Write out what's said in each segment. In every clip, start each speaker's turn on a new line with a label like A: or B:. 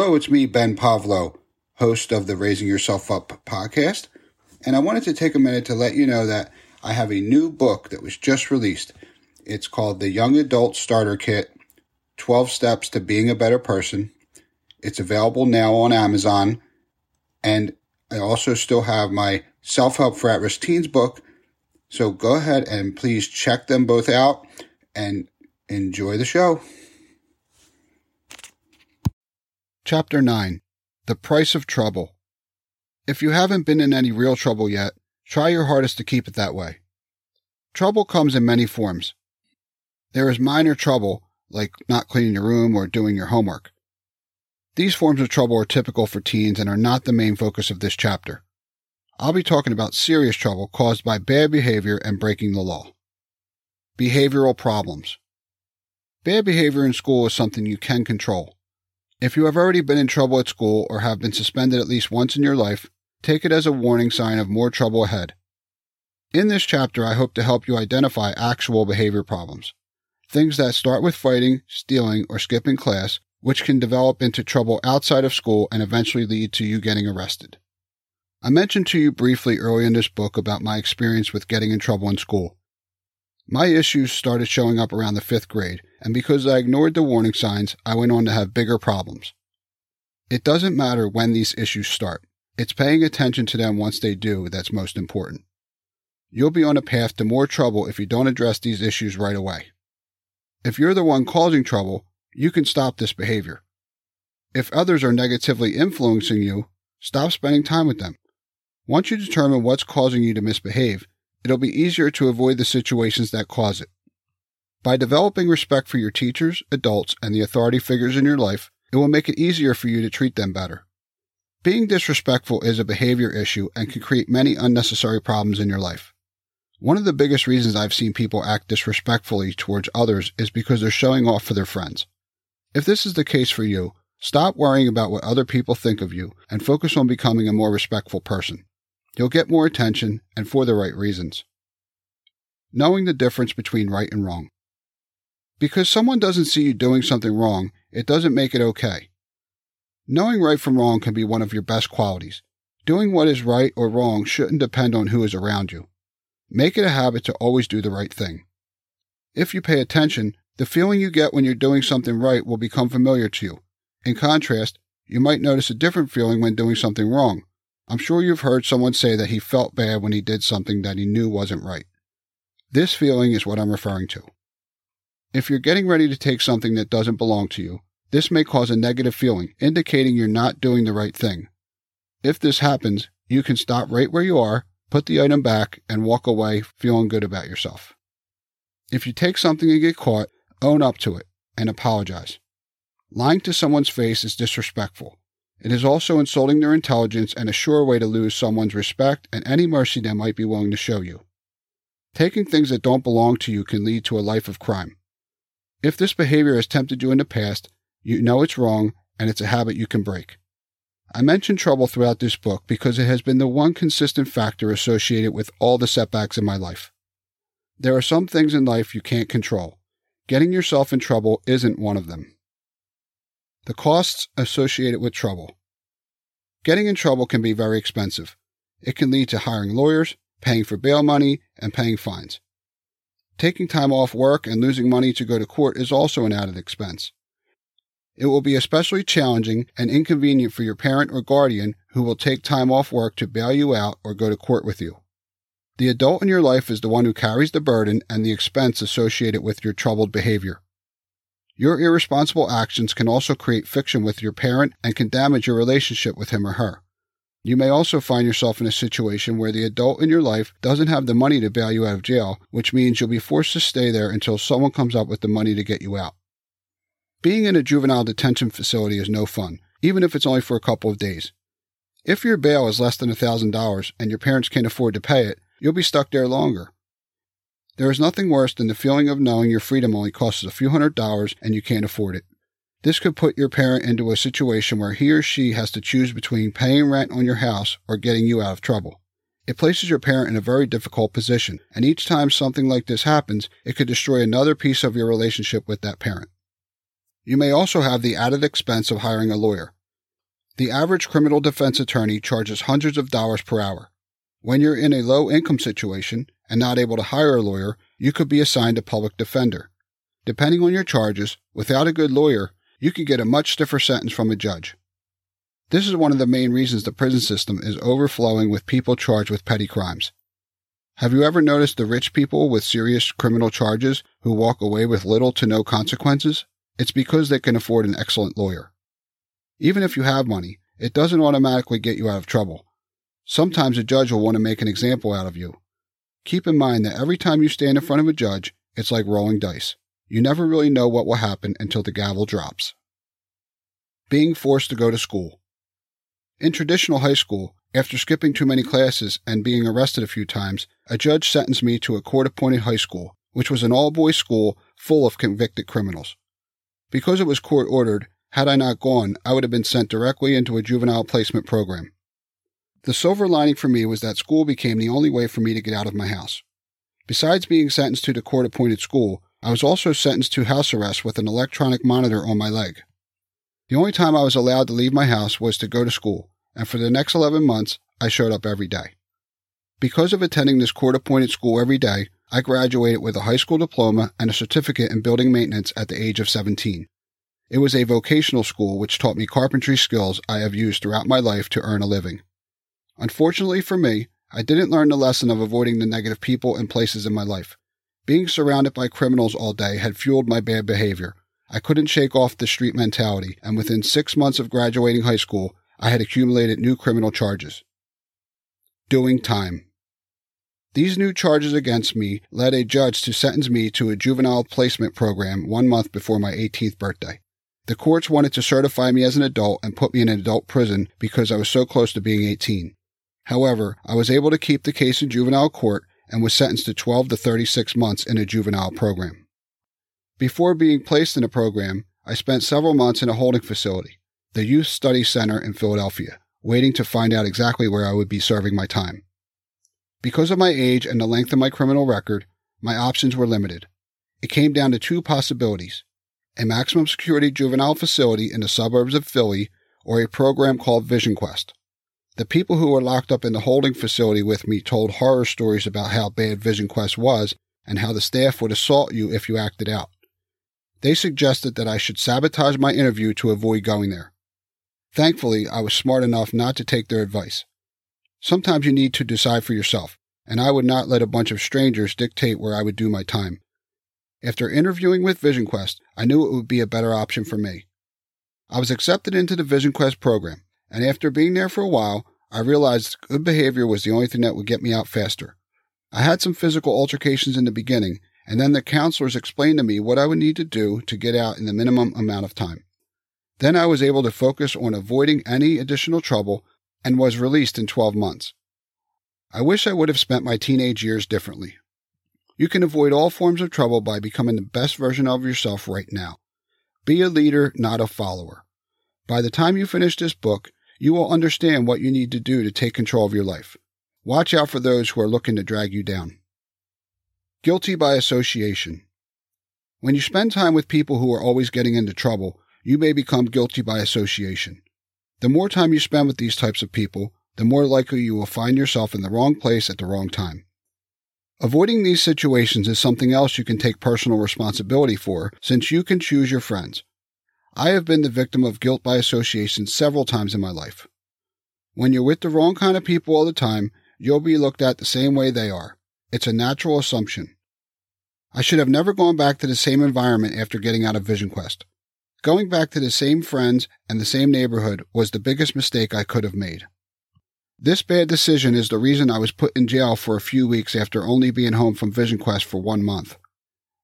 A: Hello, it's me, Ben Povlow, host of the Raising Yourself Up podcast. And I wanted to take a minute to let you know that I have a new book that was just released. It's called The Young Adult Starter Kit 12 Steps to Being a Better Person. It's available now on Amazon. And I also still have my Self Help for At Risk Teens book. So go ahead and please check them both out and enjoy the show. Chapter 9 The Price of Trouble. If you haven't been in any real trouble yet, try your hardest to keep it that way. Trouble comes in many forms. There is minor trouble, like not cleaning your room or doing your homework. These forms of trouble are typical for teens and are not the main focus of this chapter. I'll be talking about serious trouble caused by bad behavior and breaking the law. Behavioral problems. Bad behavior in school is something you can control. If you have already been in trouble at school or have been suspended at least once in your life, take it as a warning sign of more trouble ahead. In this chapter, I hope to help you identify actual behavior problems. Things that start with fighting, stealing, or skipping class, which can develop into trouble outside of school and eventually lead to you getting arrested. I mentioned to you briefly early in this book about my experience with getting in trouble in school. My issues started showing up around the fifth grade, and because I ignored the warning signs, I went on to have bigger problems. It doesn't matter when these issues start. It's paying attention to them once they do that's most important. You'll be on a path to more trouble if you don't address these issues right away. If you're the one causing trouble, you can stop this behavior. If others are negatively influencing you, stop spending time with them. Once you determine what's causing you to misbehave, it'll be easier to avoid the situations that cause it. By developing respect for your teachers, adults, and the authority figures in your life, it will make it easier for you to treat them better. Being disrespectful is a behavior issue and can create many unnecessary problems in your life. One of the biggest reasons I've seen people act disrespectfully towards others is because they're showing off for their friends. If this is the case for you, stop worrying about what other people think of you and focus on becoming a more respectful person. You'll get more attention and for the right reasons. Knowing the difference between right and wrong. Because someone doesn't see you doing something wrong, it doesn't make it okay. Knowing right from wrong can be one of your best qualities. Doing what is right or wrong shouldn't depend on who is around you. Make it a habit to always do the right thing. If you pay attention, the feeling you get when you're doing something right will become familiar to you. In contrast, you might notice a different feeling when doing something wrong. I'm sure you've heard someone say that he felt bad when he did something that he knew wasn't right. This feeling is what I'm referring to. If you're getting ready to take something that doesn't belong to you, this may cause a negative feeling, indicating you're not doing the right thing. If this happens, you can stop right where you are, put the item back, and walk away feeling good about yourself. If you take something and get caught, own up to it and apologize. Lying to someone's face is disrespectful. It is also insulting their intelligence and a sure way to lose someone's respect and any mercy they might be willing to show you. Taking things that don't belong to you can lead to a life of crime. If this behavior has tempted you in the past, you know it's wrong and it's a habit you can break. I mention trouble throughout this book because it has been the one consistent factor associated with all the setbacks in my life. There are some things in life you can't control. Getting yourself in trouble isn't one of them. The costs associated with trouble. Getting in trouble can be very expensive. It can lead to hiring lawyers, paying for bail money, and paying fines. Taking time off work and losing money to go to court is also an added expense. It will be especially challenging and inconvenient for your parent or guardian who will take time off work to bail you out or go to court with you. The adult in your life is the one who carries the burden and the expense associated with your troubled behavior. Your irresponsible actions can also create friction with your parent and can damage your relationship with him or her. You may also find yourself in a situation where the adult in your life doesn't have the money to bail you out of jail, which means you'll be forced to stay there until someone comes up with the money to get you out. Being in a juvenile detention facility is no fun, even if it's only for a couple of days. If your bail is less than $1,000 and your parents can't afford to pay it, you'll be stuck there longer. There is nothing worse than the feeling of knowing your freedom only costs a few hundred dollars and you can't afford it. This could put your parent into a situation where he or she has to choose between paying rent on your house or getting you out of trouble. It places your parent in a very difficult position, and each time something like this happens, it could destroy another piece of your relationship with that parent. You may also have the added expense of hiring a lawyer. The average criminal defense attorney charges hundreds of dollars per hour. When you're in a low income situation and not able to hire a lawyer, you could be assigned a public defender. Depending on your charges, without a good lawyer, you could get a much stiffer sentence from a judge. This is one of the main reasons the prison system is overflowing with people charged with petty crimes. Have you ever noticed the rich people with serious criminal charges who walk away with little to no consequences? It's because they can afford an excellent lawyer. Even if you have money, it doesn't automatically get you out of trouble. Sometimes a judge will want to make an example out of you. Keep in mind that every time you stand in front of a judge, it's like rolling dice. You never really know what will happen until the gavel drops. Being forced to go to school. In traditional high school, after skipping too many classes and being arrested a few times, a judge sentenced me to a court appointed high school, which was an all boys school full of convicted criminals. Because it was court ordered, had I not gone, I would have been sent directly into a juvenile placement program. The silver lining for me was that school became the only way for me to get out of my house. Besides being sentenced to the court appointed school, I was also sentenced to house arrest with an electronic monitor on my leg. The only time I was allowed to leave my house was to go to school, and for the next 11 months, I showed up every day. Because of attending this court appointed school every day, I graduated with a high school diploma and a certificate in building maintenance at the age of 17. It was a vocational school which taught me carpentry skills I have used throughout my life to earn a living. Unfortunately for me, I didn't learn the lesson of avoiding the negative people and places in my life. Being surrounded by criminals all day had fueled my bad behavior, I couldn't shake off the street mentality, and within six months of graduating high school, I had accumulated new criminal charges. Doing time. These new charges against me led a judge to sentence me to a juvenile placement program one month before my 18th birthday. The courts wanted to certify me as an adult and put me in an adult prison because I was so close to being 18. However, I was able to keep the case in juvenile court and was sentenced to 12 to 36 months in a juvenile program. Before being placed in a program, I spent several months in a holding facility, the Youth Study Center in Philadelphia, waiting to find out exactly where I would be serving my time. Because of my age and the length of my criminal record, my options were limited. It came down to two possibilities a maximum security juvenile facility in the suburbs of Philly or a program called Vision Quest. The people who were locked up in the holding facility with me told horror stories about how bad Vision Quest was and how the staff would assault you if you acted out. They suggested that I should sabotage my interview to avoid going there. Thankfully, I was smart enough not to take their advice. Sometimes you need to decide for yourself, and I would not let a bunch of strangers dictate where I would do my time. After interviewing with Vision Quest, I knew it would be a better option for me. I was accepted into the Vision Quest program, and after being there for a while, I realized good behavior was the only thing that would get me out faster. I had some physical altercations in the beginning, and then the counselors explained to me what I would need to do to get out in the minimum amount of time. Then I was able to focus on avoiding any additional trouble and was released in 12 months. I wish I would have spent my teenage years differently. You can avoid all forms of trouble by becoming the best version of yourself right now. Be a leader, not a follower. By the time you finish this book, you will understand what you need to do to take control of your life. Watch out for those who are looking to drag you down. Guilty by association. When you spend time with people who are always getting into trouble, you may become guilty by association. The more time you spend with these types of people, the more likely you will find yourself in the wrong place at the wrong time. Avoiding these situations is something else you can take personal responsibility for since you can choose your friends. I have been the victim of guilt by association several times in my life. When you're with the wrong kind of people all the time, you'll be looked at the same way they are. It's a natural assumption. I should have never gone back to the same environment after getting out of Vision Quest. Going back to the same friends and the same neighborhood was the biggest mistake I could have made. This bad decision is the reason I was put in jail for a few weeks after only being home from Vision Quest for one month.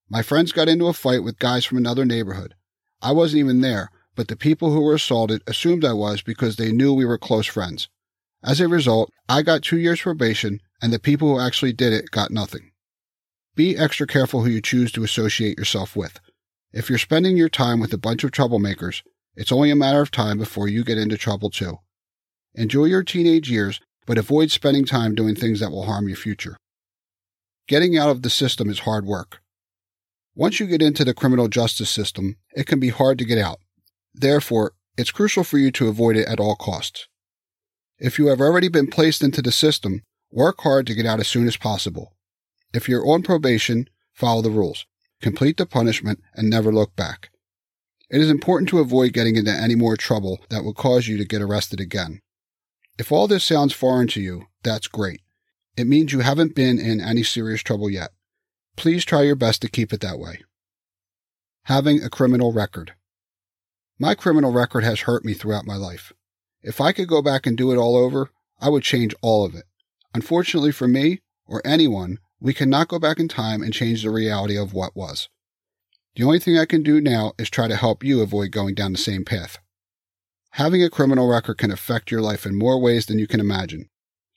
A: My friends got into a fight with guys from another neighborhood. I wasn't even there, but the people who were assaulted assumed I was because they knew we were close friends. As a result, I got two years probation and the people who actually did it got nothing. Be extra careful who you choose to associate yourself with. If you're spending your time with a bunch of troublemakers, it's only a matter of time before you get into trouble too. Enjoy your teenage years, but avoid spending time doing things that will harm your future. Getting out of the system is hard work. Once you get into the criminal justice system, it can be hard to get out. Therefore, it's crucial for you to avoid it at all costs. If you have already been placed into the system, work hard to get out as soon as possible. If you're on probation, follow the rules, complete the punishment, and never look back. It is important to avoid getting into any more trouble that would cause you to get arrested again. If all this sounds foreign to you, that's great. It means you haven't been in any serious trouble yet. Please try your best to keep it that way. Having a criminal record. My criminal record has hurt me throughout my life. If I could go back and do it all over, I would change all of it. Unfortunately for me, or anyone, we cannot go back in time and change the reality of what was. The only thing I can do now is try to help you avoid going down the same path. Having a criminal record can affect your life in more ways than you can imagine.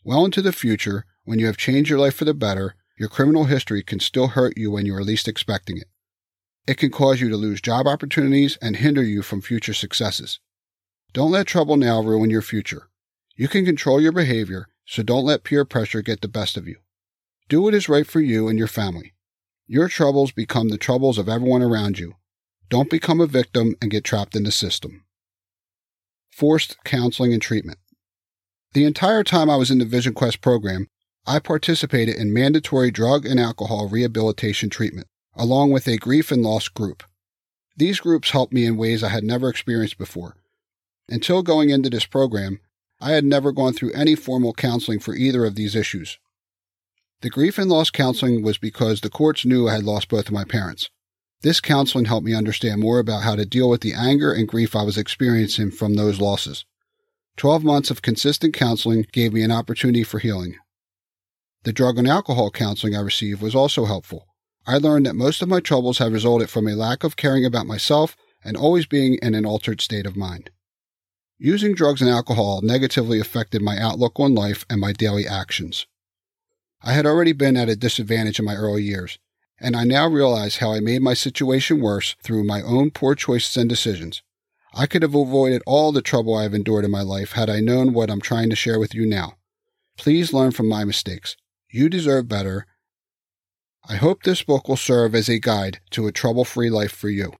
A: Well into the future, when you have changed your life for the better, your criminal history can still hurt you when you are least expecting it. It can cause you to lose job opportunities and hinder you from future successes. Don't let trouble now ruin your future. You can control your behavior, so don't let peer pressure get the best of you. Do what is right for you and your family. Your troubles become the troubles of everyone around you. Don't become a victim and get trapped in the system. Forced counseling and treatment. The entire time I was in the Vision Quest program, I participated in mandatory drug and alcohol rehabilitation treatment, along with a grief and loss group. These groups helped me in ways I had never experienced before. Until going into this program, I had never gone through any formal counseling for either of these issues. The grief and loss counseling was because the courts knew I had lost both of my parents. This counseling helped me understand more about how to deal with the anger and grief I was experiencing from those losses. Twelve months of consistent counseling gave me an opportunity for healing. The drug and alcohol counseling I received was also helpful. I learned that most of my troubles have resulted from a lack of caring about myself and always being in an altered state of mind. Using drugs and alcohol negatively affected my outlook on life and my daily actions. I had already been at a disadvantage in my early years, and I now realize how I made my situation worse through my own poor choices and decisions. I could have avoided all the trouble I have endured in my life had I known what I'm trying to share with you now. Please learn from my mistakes. You deserve better. I hope this book will serve as a guide to a trouble free life for you.